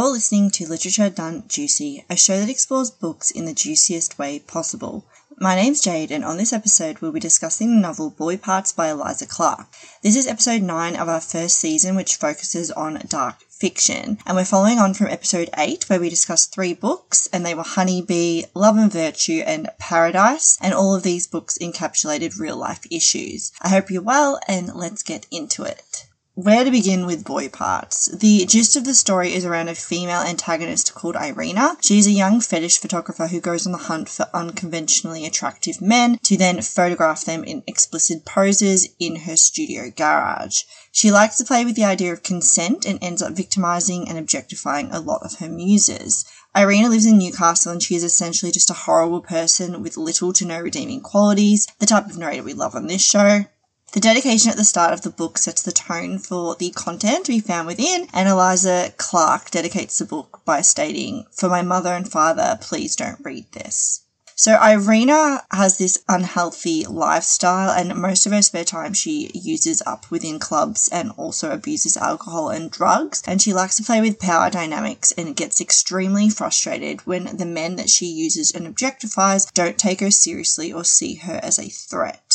You're listening to Literature Done Juicy, a show that explores books in the juiciest way possible. My name's Jade, and on this episode, we'll be discussing the novel Boy Parts by Eliza Clark. This is episode 9 of our first season, which focuses on dark fiction. And we're following on from episode 8, where we discussed three books, and they were Honeybee, Love and Virtue, and Paradise. And all of these books encapsulated real life issues. I hope you're well, and let's get into it. Where to begin with boy parts? The gist of the story is around a female antagonist called Irina. She's a young fetish photographer who goes on the hunt for unconventionally attractive men to then photograph them in explicit poses in her studio garage. She likes to play with the idea of consent and ends up victimizing and objectifying a lot of her muses. Irina lives in Newcastle and she is essentially just a horrible person with little to no redeeming qualities, the type of narrator we love on this show. The dedication at the start of the book sets the tone for the content to be found within, and Eliza Clark dedicates the book by stating, For my mother and father, please don't read this. So Irina has this unhealthy lifestyle and most of her spare time she uses up within clubs and also abuses alcohol and drugs. And she likes to play with power dynamics and gets extremely frustrated when the men that she uses and objectifies don't take her seriously or see her as a threat.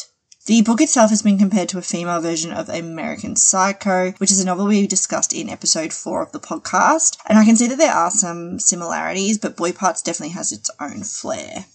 The book itself has been compared to a female version of American Psycho, which is a novel we discussed in episode four of the podcast. And I can see that there are some similarities, but Boy Parts definitely has its own flair.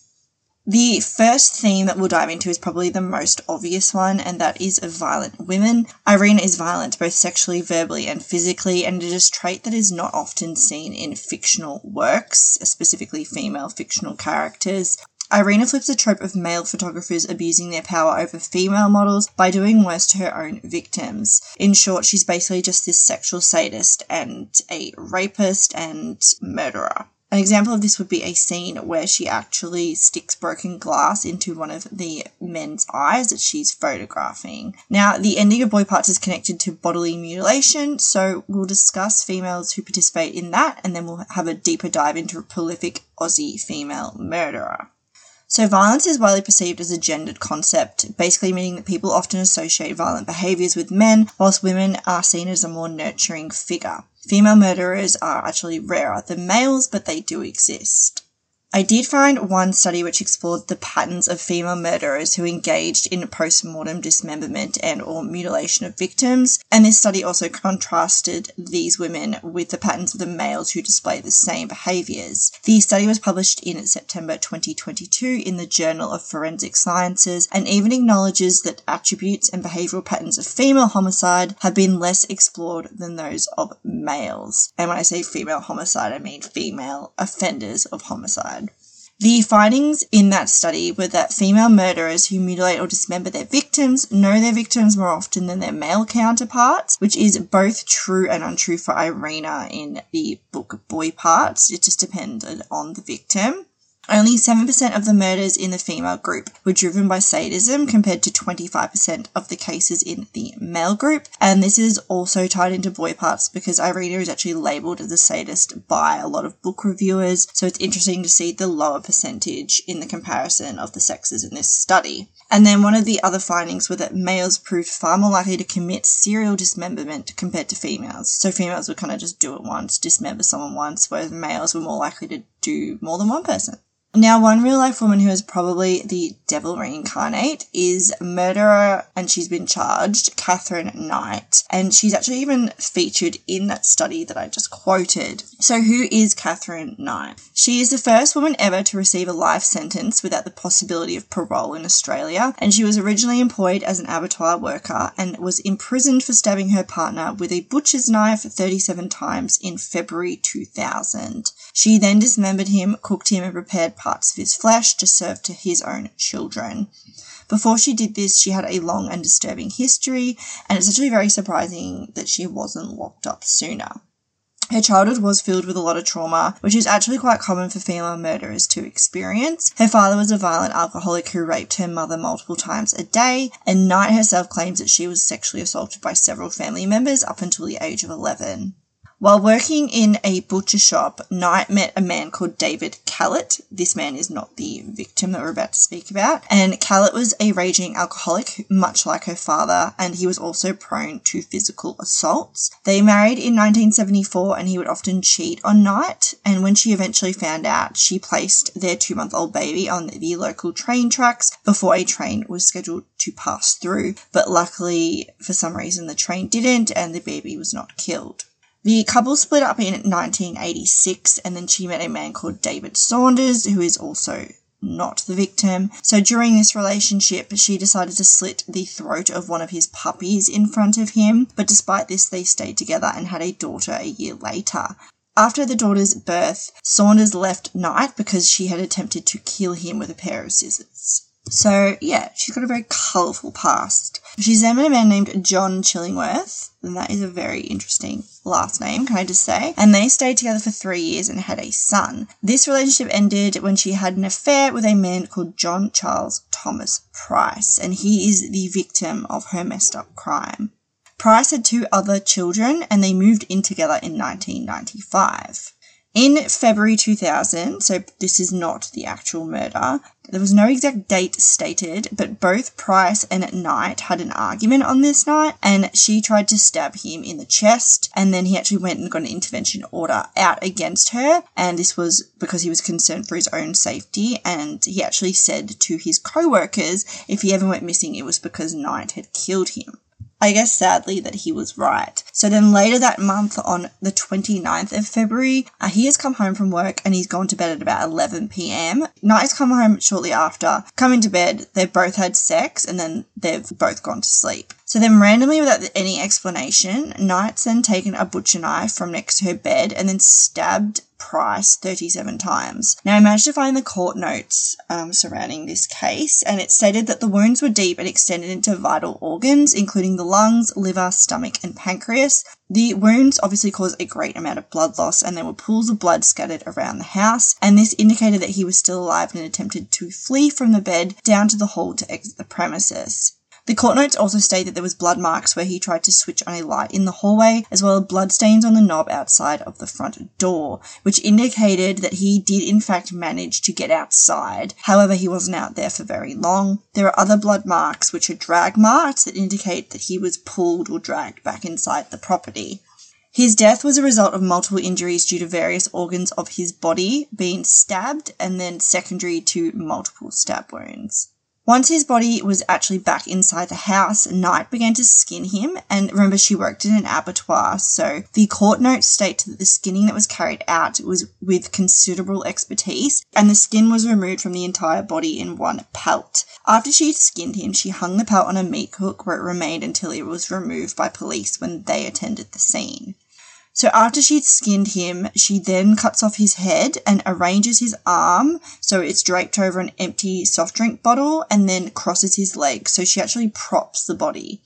The first theme that we'll dive into is probably the most obvious one, and that is of violent women. Irina is violent both sexually, verbally, and physically, and it is a trait that is not often seen in fictional works, specifically female fictional characters. Irina flips the trope of male photographers abusing their power over female models by doing worse to her own victims. In short, she's basically just this sexual sadist and a rapist and murderer. An example of this would be a scene where she actually sticks broken glass into one of the men's eyes that she's photographing. Now, the ending of Boy Parts is connected to bodily mutilation, so we'll discuss females who participate in that and then we'll have a deeper dive into a prolific Aussie female murderer. So, violence is widely perceived as a gendered concept, basically meaning that people often associate violent behaviours with men, whilst women are seen as a more nurturing figure. Female murderers are actually rarer than males, but they do exist. I did find one study which explored the patterns of female murderers who engaged in post-mortem dismemberment and or mutilation of victims, and this study also contrasted these women with the patterns of the males who display the same behaviours. The study was published in September 2022 in the Journal of Forensic Sciences and even acknowledges that attributes and behavioural patterns of female homicide have been less explored than those of males. And when I say female homicide, I mean female offenders of homicide. The findings in that study were that female murderers who mutilate or dismember their victims know their victims more often than their male counterparts, which is both true and untrue for Irina in the book Boy Parts. It just depended on the victim. Only 7% of the murders in the female group were driven by sadism compared to 25% of the cases in the male group. And this is also tied into boy parts because Irina is actually labeled as a sadist by a lot of book reviewers. So it's interesting to see the lower percentage in the comparison of the sexes in this study. And then one of the other findings were that males proved far more likely to commit serial dismemberment compared to females. So females would kind of just do it once, dismember someone once, whereas males were more likely to do more than one person. Now, one real life woman who is probably the devil reincarnate is murderer, and she's been charged, Katherine Knight. And she's actually even featured in that study that I just quoted. So, who is Katherine Knight? She is the first woman ever to receive a life sentence without the possibility of parole in Australia. And she was originally employed as an abattoir worker and was imprisoned for stabbing her partner with a butcher's knife 37 times in February 2000. She then dismembered him, cooked him, and prepared parts of his flesh to serve to his own children. Before she did this, she had a long and disturbing history, and it's actually very surprising that she wasn't locked up sooner. Her childhood was filled with a lot of trauma, which is actually quite common for female murderers to experience. Her father was a violent alcoholic who raped her mother multiple times a day, and Knight herself claims that she was sexually assaulted by several family members up until the age of 11. While working in a butcher shop, Knight met a man called David Kellett. This man is not the victim that we're about to speak about. And Kellett was a raging alcoholic, much like her father, and he was also prone to physical assaults. They married in 1974 and he would often cheat on Knight. And when she eventually found out, she placed their two month old baby on the local train tracks before a train was scheduled to pass through. But luckily, for some reason, the train didn't and the baby was not killed. The couple split up in 1986 and then she met a man called David Saunders, who is also not the victim. So during this relationship, she decided to slit the throat of one of his puppies in front of him, but despite this, they stayed together and had a daughter a year later. After the daughter's birth, Saunders left Knight because she had attempted to kill him with a pair of scissors. So, yeah, she's got a very colourful past. She's then met a man named John Chillingworth, and that is a very interesting last name, can I just say? And they stayed together for three years and had a son. This relationship ended when she had an affair with a man called John Charles Thomas Price, and he is the victim of her messed up crime. Price had two other children, and they moved in together in 1995. In February 2000, so this is not the actual murder, there was no exact date stated, but both Price and Knight had an argument on this night, and she tried to stab him in the chest, and then he actually went and got an intervention order out against her, and this was because he was concerned for his own safety, and he actually said to his co-workers if he ever went missing, it was because Knight had killed him. I guess sadly that he was right. So then later that month on the 29th of February, uh, he has come home from work and he's gone to bed at about 11 p.m. Knight has come home shortly after, come into bed, they've both had sex and then they've both gone to sleep. So then randomly without any explanation, Knight's then taken a butcher knife from next to her bed and then stabbed Price 37 times. Now, I managed to find the court notes um, surrounding this case, and it stated that the wounds were deep and extended into vital organs, including the lungs, liver, stomach, and pancreas. The wounds obviously caused a great amount of blood loss, and there were pools of blood scattered around the house, and this indicated that he was still alive and attempted to flee from the bed down to the hall to exit the premises. The court notes also state that there was blood marks where he tried to switch on a light in the hallway, as well as blood stains on the knob outside of the front door, which indicated that he did in fact manage to get outside. However, he wasn't out there for very long. There are other blood marks, which are drag marks that indicate that he was pulled or dragged back inside the property. His death was a result of multiple injuries due to various organs of his body being stabbed and then secondary to multiple stab wounds. Once his body was actually back inside the house, Knight began to skin him. And remember, she worked in an abattoir, so the court notes state that the skinning that was carried out was with considerable expertise, and the skin was removed from the entire body in one pelt. After she skinned him, she hung the pelt on a meat hook where it remained until it was removed by police when they attended the scene. So after she'd skinned him, she then cuts off his head and arranges his arm so it's draped over an empty soft drink bottle and then crosses his legs. So she actually props the body.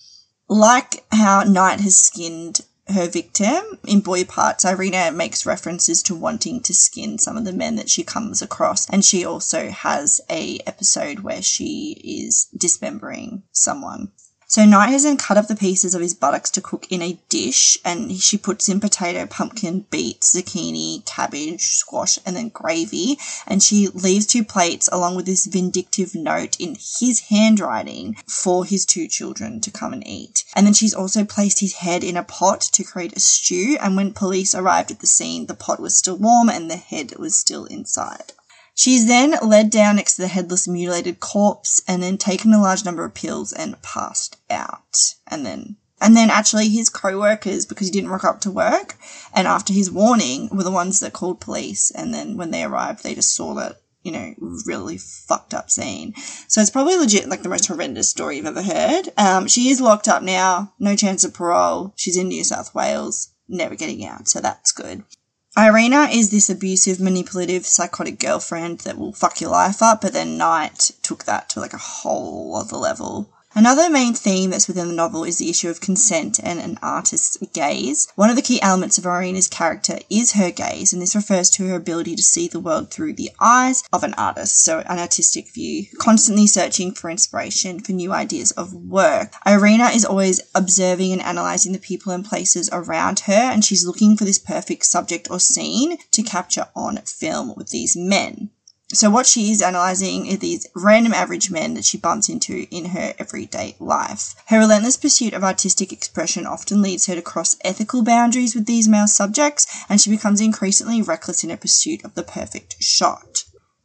Like how Knight has skinned her victim in boy parts Irina makes references to wanting to skin some of the men that she comes across and she also has a episode where she is dismembering someone so Knight has then cut up the pieces of his buttocks to cook in a dish, and she puts in potato, pumpkin, beet, zucchini, cabbage, squash, and then gravy. And she leaves two plates along with this vindictive note in his handwriting for his two children to come and eat. And then she's also placed his head in a pot to create a stew. And when police arrived at the scene, the pot was still warm and the head was still inside. She's then led down next to the headless, mutilated corpse and then taken a large number of pills and passed out. And then, and then actually his co-workers, because he didn't rock up to work, and after his warning, were the ones that called police. And then when they arrived, they just saw that, you know, really fucked up scene. So it's probably legit like the most horrendous story you've ever heard. Um, she is locked up now, no chance of parole. She's in New South Wales, never getting out. So that's good. Irina is this abusive, manipulative, psychotic girlfriend that will fuck your life up, but then Knight took that to like a whole other level. Another main theme that's within the novel is the issue of consent and an artist's gaze. One of the key elements of Irina's character is her gaze, and this refers to her ability to see the world through the eyes of an artist, so an artistic view, constantly searching for inspiration for new ideas of work. Irina is always observing and analysing the people and places around her, and she's looking for this perfect subject or scene to capture on film with these men. So what she is analysing are these random average men that she bumps into in her everyday life. Her relentless pursuit of artistic expression often leads her to cross ethical boundaries with these male subjects, and she becomes increasingly reckless in her pursuit of the perfect shot.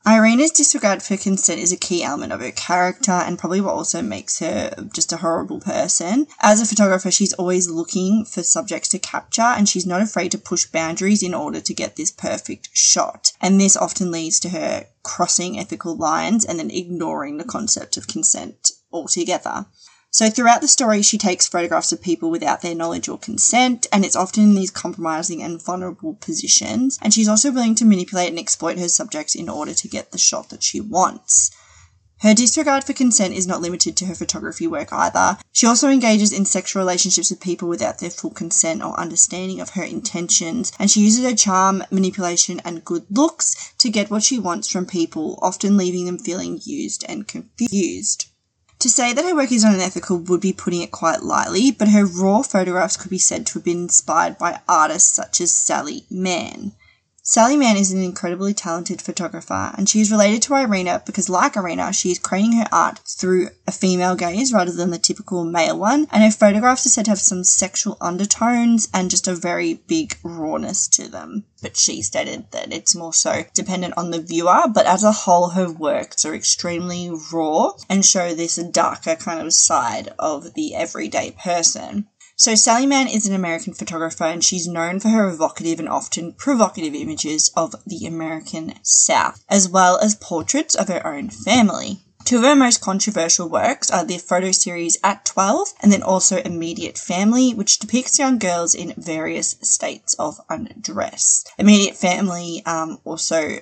Irina's disregard for consent is a key element of her character and probably what also makes her just a horrible person. As a photographer, she's always looking for subjects to capture and she's not afraid to push boundaries in order to get this perfect shot. And this often leads to her crossing ethical lines and then ignoring the concept of consent altogether. So throughout the story, she takes photographs of people without their knowledge or consent, and it's often in these compromising and vulnerable positions. And she's also willing to manipulate and exploit her subjects in order to get the shot that she wants. Her disregard for consent is not limited to her photography work either. She also engages in sexual relationships with people without their full consent or understanding of her intentions, and she uses her charm, manipulation, and good looks to get what she wants from people, often leaving them feeling used and confused. To say that her work is unethical would be putting it quite lightly, but her raw photographs could be said to have been inspired by artists such as Sally Mann. Sally Mann is an incredibly talented photographer, and she is related to Irina because, like Irina, she is creating her art through a female gaze rather than the typical male one, and her photographs are said to have some sexual undertones and just a very big rawness to them. But she stated that it's more so dependent on the viewer, but as a whole, her works are extremely raw and show this darker kind of side of the everyday person. So Sally Mann is an American photographer and she's known for her evocative and often provocative images of the American South, as well as portraits of her own family. Two of her most controversial works are the photo series At 12 and then also Immediate Family, which depicts young girls in various states of undress. Immediate Family um, also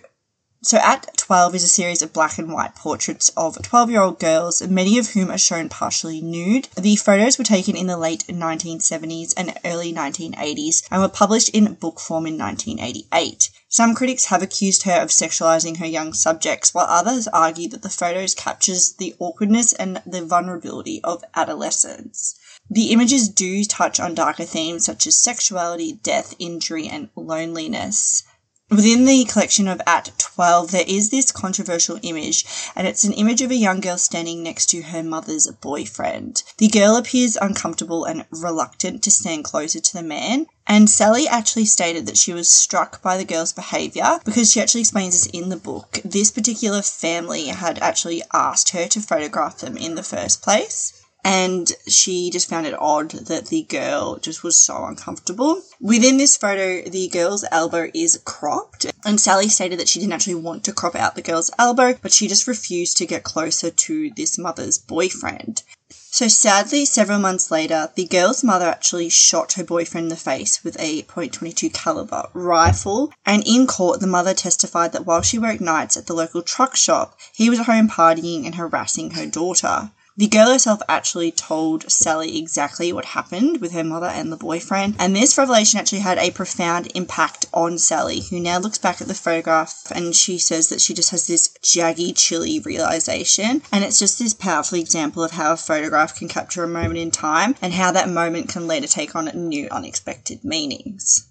so at 12 is a series of black and white portraits of 12 year old girls, many of whom are shown partially nude. The photos were taken in the late 1970s and early 1980s and were published in book form in 1988. Some critics have accused her of sexualizing her young subjects, while others argue that the photos captures the awkwardness and the vulnerability of adolescence. The images do touch on darker themes such as sexuality, death, injury, and loneliness. Within the collection of At 12, there is this controversial image, and it's an image of a young girl standing next to her mother's boyfriend. The girl appears uncomfortable and reluctant to stand closer to the man, and Sally actually stated that she was struck by the girl's behaviour because she actually explains this in the book. This particular family had actually asked her to photograph them in the first place and she just found it odd that the girl just was so uncomfortable. Within this photo, the girl's elbow is cropped, and Sally stated that she didn't actually want to crop out the girl's elbow, but she just refused to get closer to this mother's boyfriend. So sadly, several months later, the girl's mother actually shot her boyfriend in the face with a .22 caliber rifle. And in court, the mother testified that while she worked nights at the local truck shop, he was home partying and harassing her daughter. The girl herself actually told Sally exactly what happened with her mother and the boyfriend, and this revelation actually had a profound impact on Sally, who now looks back at the photograph and she says that she just has this jaggy, chilly realization. And it's just this powerful example of how a photograph can capture a moment in time and how that moment can later take on new, unexpected meanings.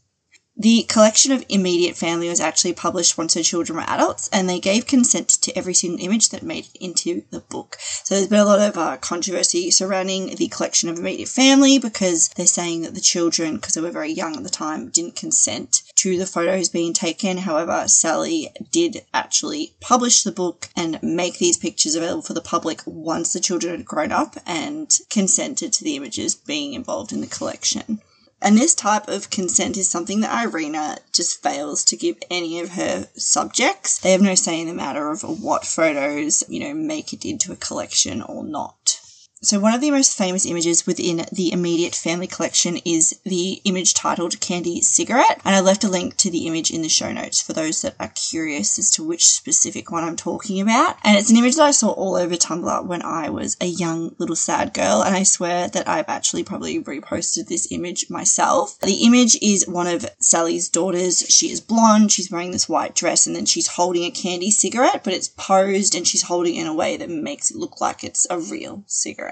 The collection of immediate family was actually published once her children were adults, and they gave consent to every single image that made it into the book. So there's been a lot of uh, controversy surrounding the collection of immediate family because they're saying that the children, because they were very young at the time, didn't consent to the photos being taken. However, Sally did actually publish the book and make these pictures available for the public once the children had grown up and consented to the images being involved in the collection. And this type of consent is something that Irina just fails to give any of her subjects. They have no say in the matter of what photos, you know, make it into a collection or not. So, one of the most famous images within the immediate family collection is the image titled Candy Cigarette. And I left a link to the image in the show notes for those that are curious as to which specific one I'm talking about. And it's an image that I saw all over Tumblr when I was a young little sad girl. And I swear that I've actually probably reposted this image myself. The image is one of Sally's daughters. She is blonde, she's wearing this white dress, and then she's holding a candy cigarette, but it's posed and she's holding it in a way that makes it look like it's a real cigarette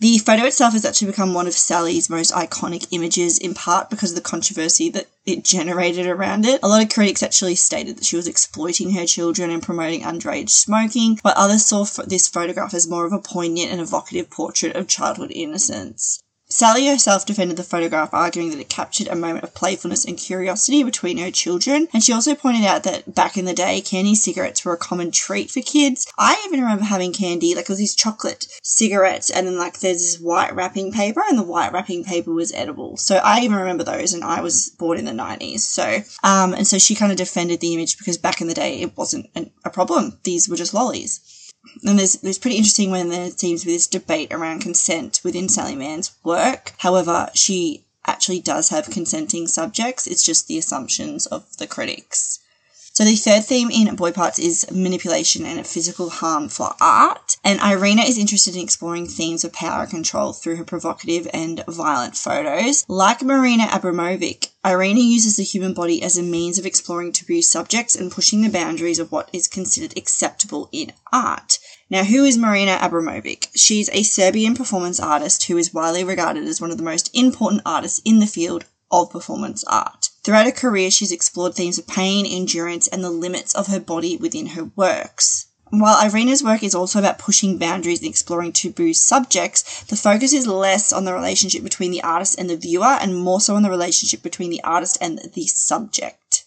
The photo itself has actually become one of Sally's most iconic images, in part because of the controversy that it generated around it. A lot of critics actually stated that she was exploiting her children and promoting underage smoking, while others saw this photograph as more of a poignant and evocative portrait of childhood innocence. Sally herself defended the photograph, arguing that it captured a moment of playfulness and curiosity between her children. And she also pointed out that back in the day, candy cigarettes were a common treat for kids. I even remember having candy, like it was these chocolate cigarettes, and then like there's this white wrapping paper, and the white wrapping paper was edible. So I even remember those, and I was born in the 90s. So, um, and so she kind of defended the image because back in the day it wasn't an, a problem. These were just lollies and there's there's pretty interesting when there seems to be this debate around consent within Sally Mann's work. However, she actually does have consenting subjects. It's just the assumptions of the critics. So the third theme in Boy Parts is manipulation and physical harm for art. And Irina is interested in exploring themes of power control through her provocative and violent photos. Like Marina Abramovic, Irina uses the human body as a means of exploring taboo subjects and pushing the boundaries of what is considered acceptable in art. Now, who is Marina Abramovic? She's a Serbian performance artist who is widely regarded as one of the most important artists in the field of performance art. Throughout her career, she's explored themes of pain, endurance, and the limits of her body within her works. While Irina's work is also about pushing boundaries and exploring taboo subjects, the focus is less on the relationship between the artist and the viewer and more so on the relationship between the artist and the subject.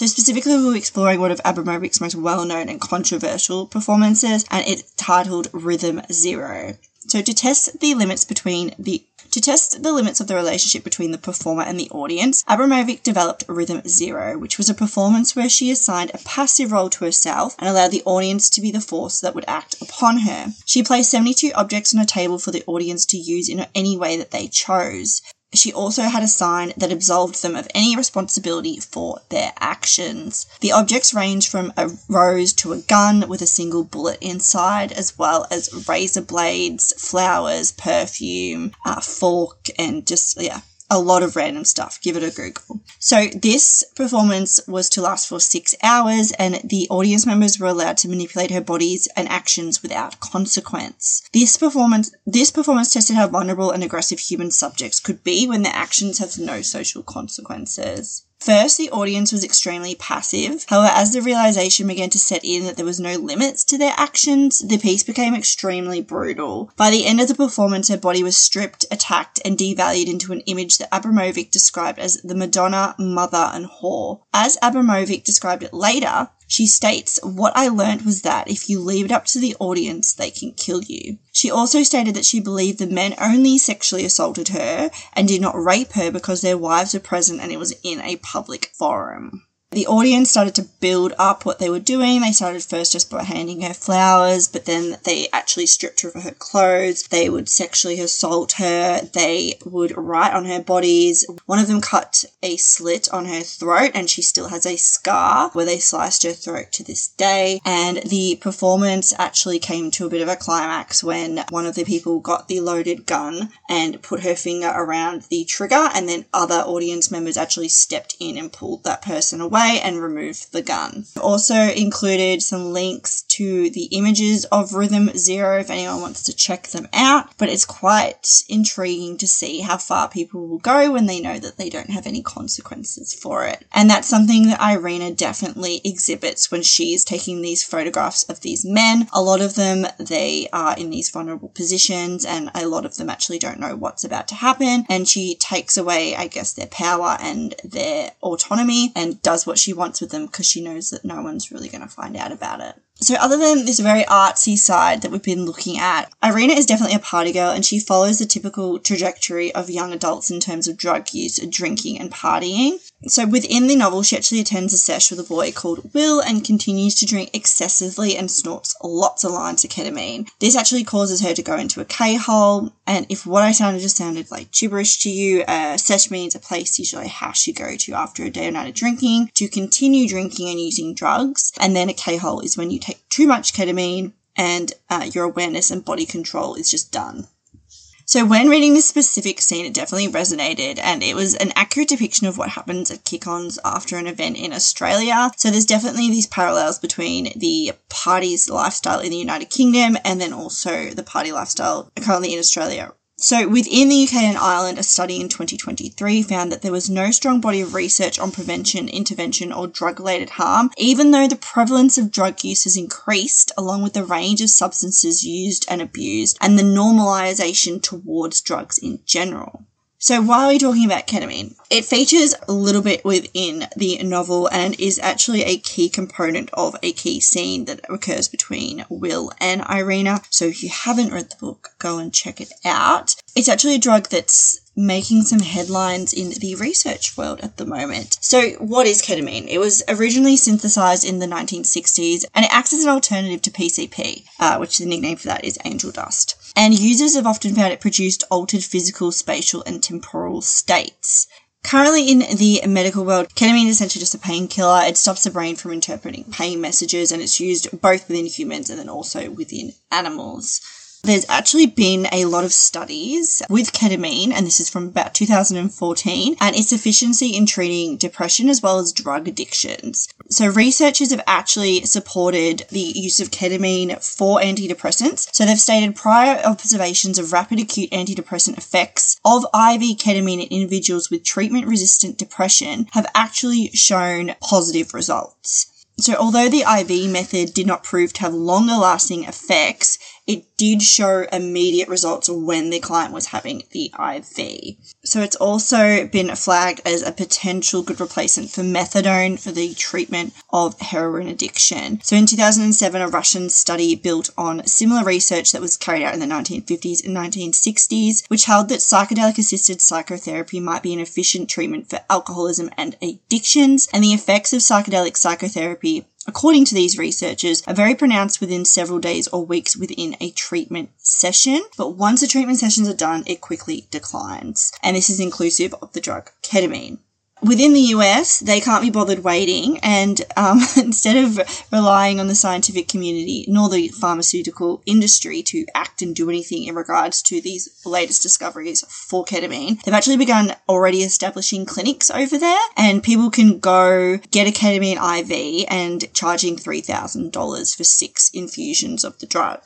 So specifically, we are exploring one of Abramovic's most well-known and controversial performances, and it's titled Rhythm Zero. So to test the limits between the to test the limits of the relationship between the performer and the audience, Abramovic developed Rhythm Zero, which was a performance where she assigned a passive role to herself and allowed the audience to be the force that would act upon her. She placed 72 objects on a table for the audience to use in any way that they chose she also had a sign that absolved them of any responsibility for their actions. The objects range from a rose to a gun with a single bullet inside, as well as razor blades, flowers, perfume, a fork, and just, yeah, a lot of random stuff. Give it a Google. So this performance was to last for six hours and the audience members were allowed to manipulate her bodies and actions without consequence. This performance, this performance tested how vulnerable and aggressive human subjects could be when their actions have no social consequences. First, the audience was extremely passive. However, as the realization began to set in that there was no limits to their actions, the piece became extremely brutal. By the end of the performance, her body was stripped, attacked, and devalued into an image that Abramovic described as the Madonna, mother, and whore. As Abramovic described it later, she states, What I learnt was that if you leave it up to the audience, they can kill you. She also stated that she believed the men only sexually assaulted her and did not rape her because their wives were present and it was in a public forum. The audience started to build up what they were doing. They started first just by handing her flowers, but then they actually stripped her of her clothes. They would sexually assault her. They would write on her bodies. One of them cut a slit on her throat and she still has a scar where they sliced her throat to this day. And the performance actually came to a bit of a climax when one of the people got the loaded gun and put her finger around the trigger and then other audience members actually stepped in and pulled that person away away and remove the gun. Also included some links to the images of Rhythm Zero if anyone wants to check them out, but it's quite intriguing to see how far people will go when they know that they don't have any consequences for it. And that's something that Irina definitely exhibits when she's taking these photographs of these men. A lot of them, they are in these vulnerable positions and a lot of them actually don't know what's about to happen. And she takes away, I guess, their power and their autonomy and does what she wants with them because she knows that no one's really going to find out about it. So, other than this very artsy side that we've been looking at, Irina is definitely a party girl and she follows the typical trajectory of young adults in terms of drug use, drinking, and partying. So within the novel, she actually attends a sesh with a boy called Will and continues to drink excessively and snorts lots of lines of ketamine. This actually causes her to go into a K-hole. And if what I sounded just sounded like gibberish to you, a sesh means a place, usually a house you go to after a day or night of drinking to continue drinking and using drugs. And then a K-hole is when you take too much ketamine and uh, your awareness and body control is just done. So when reading this specific scene, it definitely resonated and it was an accurate depiction of what happens at kick-ons after an event in Australia. So there's definitely these parallels between the party's lifestyle in the United Kingdom and then also the party lifestyle currently in Australia so, within the UK and Ireland, a study in 2023 found that there was no strong body of research on prevention, intervention, or drug related harm, even though the prevalence of drug use has increased along with the range of substances used and abused and the normalization towards drugs in general. So why are we talking about ketamine? It features a little bit within the novel and is actually a key component of a key scene that occurs between Will and Irina. So if you haven't read the book, go and check it out. It's actually a drug that's making some headlines in the research world at the moment. So, what is ketamine? It was originally synthesized in the 1960s and it acts as an alternative to PCP, uh, which the nickname for that is angel dust. And users have often found it produced altered physical, spatial, and temporal states. Currently in the medical world, ketamine is essentially just a painkiller. It stops the brain from interpreting pain messages and it's used both within humans and then also within animals. There's actually been a lot of studies with ketamine, and this is from about 2014, and its efficiency in treating depression as well as drug addictions. So, researchers have actually supported the use of ketamine for antidepressants. So, they've stated prior observations of rapid acute antidepressant effects of IV ketamine in individuals with treatment resistant depression have actually shown positive results. So, although the IV method did not prove to have longer lasting effects, it did show immediate results when the client was having the IV. So it's also been flagged as a potential good replacement for methadone for the treatment of heroin addiction. So in 2007, a Russian study built on similar research that was carried out in the 1950s and 1960s, which held that psychedelic assisted psychotherapy might be an efficient treatment for alcoholism and addictions, and the effects of psychedelic psychotherapy according to these researchers, are very pronounced within several days or weeks within a treatment session. But once the treatment sessions are done, it quickly declines. And this is inclusive of the drug ketamine within the US, they can't be bothered waiting, and um, instead of relying on the scientific community nor the pharmaceutical industry to act and do anything in regards to these latest discoveries for ketamine, they've actually begun already establishing clinics over there, and people can go get a ketamine IV and charging $3,000 for six infusions of the drug.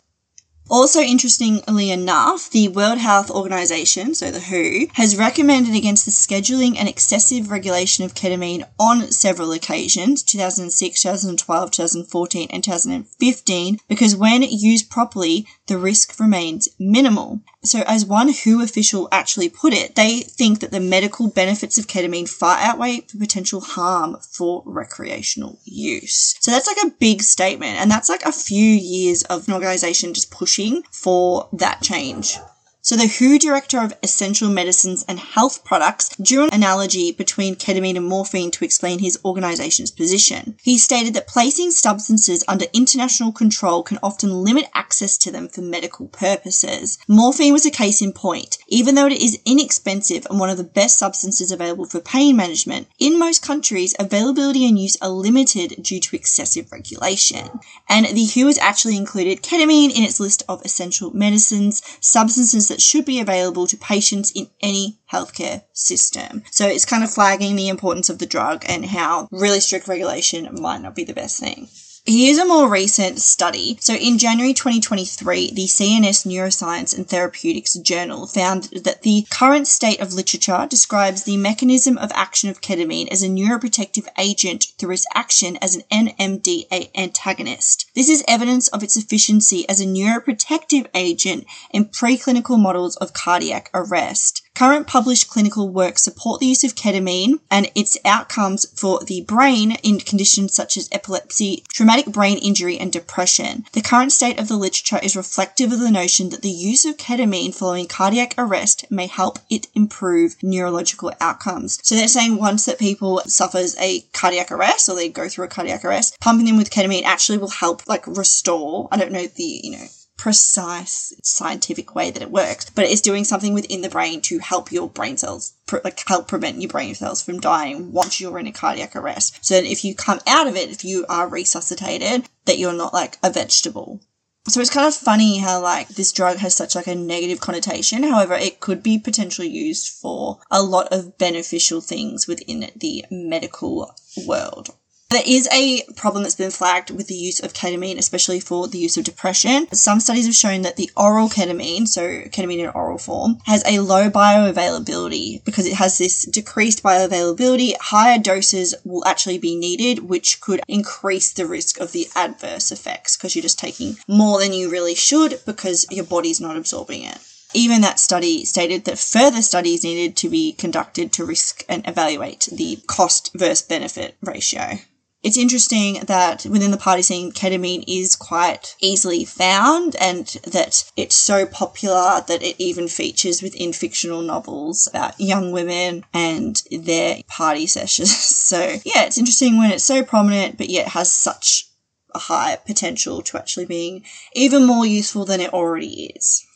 Also, interestingly enough, the World Health Organization, so the WHO, has recommended against the scheduling and excessive regulation of ketamine on several occasions 2006, 2012, 2014, and 2015 because when used properly, the risk remains minimal. So, as one WHO official actually put it, they think that the medical benefits of ketamine far outweigh the potential harm for recreational use. So, that's like a big statement, and that's like a few years of an organization just pushing for that change. So the WHO director of essential medicines and health products drew an analogy between ketamine and morphine to explain his organization's position. He stated that placing substances under international control can often limit access to them for medical purposes. Morphine was a case in point. Even though it is inexpensive and one of the best substances available for pain management, in most countries, availability and use are limited due to excessive regulation. And the WHO has actually included ketamine in its list of essential medicines, substances that should be available to patients in any healthcare system. So it's kind of flagging the importance of the drug and how really strict regulation might not be the best thing. Here's a more recent study. So in January 2023, the CNS Neuroscience and Therapeutics Journal found that the current state of literature describes the mechanism of action of ketamine as a neuroprotective agent through its action as an NMDA antagonist. This is evidence of its efficiency as a neuroprotective agent in preclinical models of cardiac arrest. Current published clinical work support the use of ketamine and its outcomes for the brain in conditions such as epilepsy, traumatic brain injury, and depression. The current state of the literature is reflective of the notion that the use of ketamine following cardiac arrest may help it improve neurological outcomes. So they're saying once that people suffers a cardiac arrest or they go through a cardiac arrest, pumping them with ketamine actually will help like restore. I don't know the, you know, precise scientific way that it works, but it's doing something within the brain to help your brain cells, like help prevent your brain cells from dying once you're in a cardiac arrest. So if you come out of it, if you are resuscitated, that you're not like a vegetable. So it's kind of funny how like this drug has such like a negative connotation. However, it could be potentially used for a lot of beneficial things within the medical world. There is a problem that's been flagged with the use of ketamine, especially for the use of depression. Some studies have shown that the oral ketamine, so ketamine in oral form, has a low bioavailability because it has this decreased bioavailability. Higher doses will actually be needed, which could increase the risk of the adverse effects because you're just taking more than you really should because your body's not absorbing it even that study stated that further studies needed to be conducted to risk and evaluate the cost versus benefit ratio. It's interesting that within the party scene, ketamine is quite easily found and that it's so popular that it even features within fictional novels about young women and their party sessions. So, yeah, it's interesting when it's so prominent, but yet has such a high potential to actually being even more useful than it already is.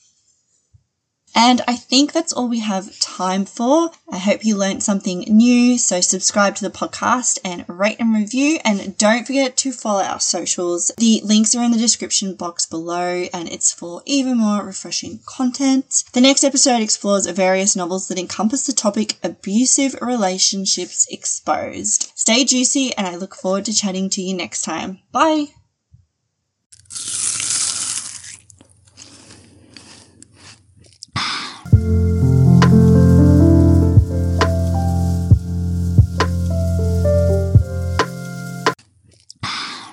And I think that's all we have time for. I hope you learned something new. So subscribe to the podcast and rate and review. And don't forget to follow our socials. The links are in the description box below and it's for even more refreshing content. The next episode explores various novels that encompass the topic abusive relationships exposed. Stay juicy and I look forward to chatting to you next time. Bye.